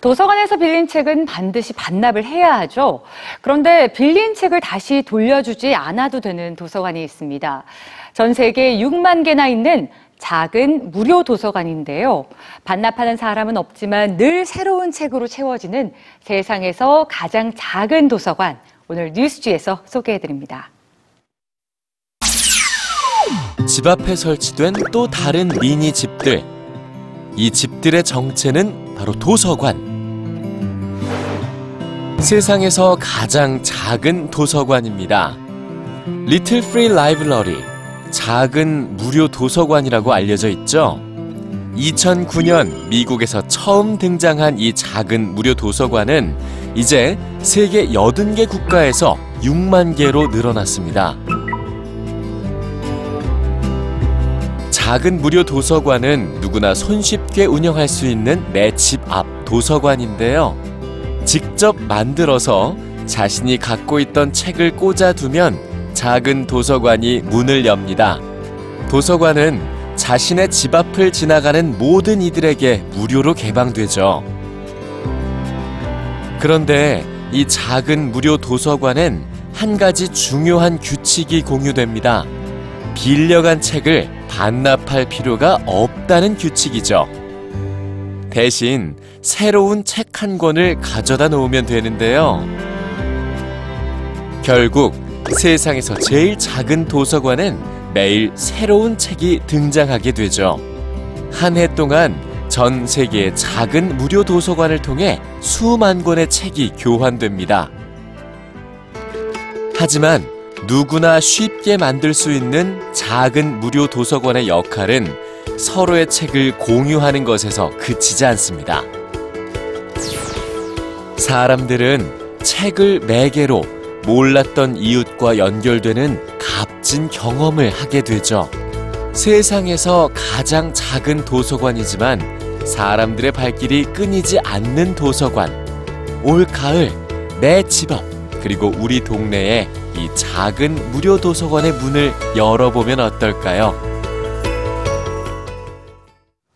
도서관에서 빌린 책은 반드시 반납을 해야 하죠. 그런데 빌린 책을 다시 돌려주지 않아도 되는 도서관이 있습니다. 전 세계 6만 개나 있는 작은 무료 도서관인데요. 반납하는 사람은 없지만 늘 새로운 책으로 채워지는 세상에서 가장 작은 도서관. 오늘 뉴스지에서 소개해드립니다. 집 앞에 설치된 또 다른 미니 집들. 이 집들의 정체는 바로 도서관. 세상에서 가장 작은 도서관입니다. Little Free Library, 작은 무료 도서관이라고 알려져 있죠. 2009년 미국에서 처음 등장한 이 작은 무료 도서관은 이제 세계 80개 국가에서 6만 개로 늘어났습니다. 작은 무료 도서관은 누구나 손쉽게 운영할 수 있는 내 집 앞 도서관인데요. 직접 만들어서 자신이 갖고 있던 책을 꽂아두면 작은 도서관이 문을 엽니다. 도서관은 자신의 집 앞을 지나가는 모든 이들에게 무료로 개방되죠. 그런데 이 작은 무료 도서관엔 한 가지 중요한 규칙이 공유됩니다. 빌려간 책을 반납할 필요가 없다는 규칙이죠. 대신 새로운 책 한 권을 가져다 놓으면 되는데요. 결국 세상에서 제일 작은 도서관엔 매일 새로운 책이 등장하게 되죠. 한 해 동안 전 세계의 작은 무료 도서관을 통해 수만 권의 책이 교환됩니다. 하지만 누구나 쉽게 만들 수 있는 작은 무료 도서관의 역할은 서로의 책을 공유하는 것에서 그치지 않습니다. 사람들은 책을 매개로 몰랐던 이웃과 연결되는 값진 경험을 하게 되죠. 세상에서 가장 작은 도서관이지만 사람들의 발길이 끊이지 않는 도서관. 올 가을 내 집 앞 그리고 우리 동네에 이 작은 무료 도서관의 문을 열어보면 어떨까요?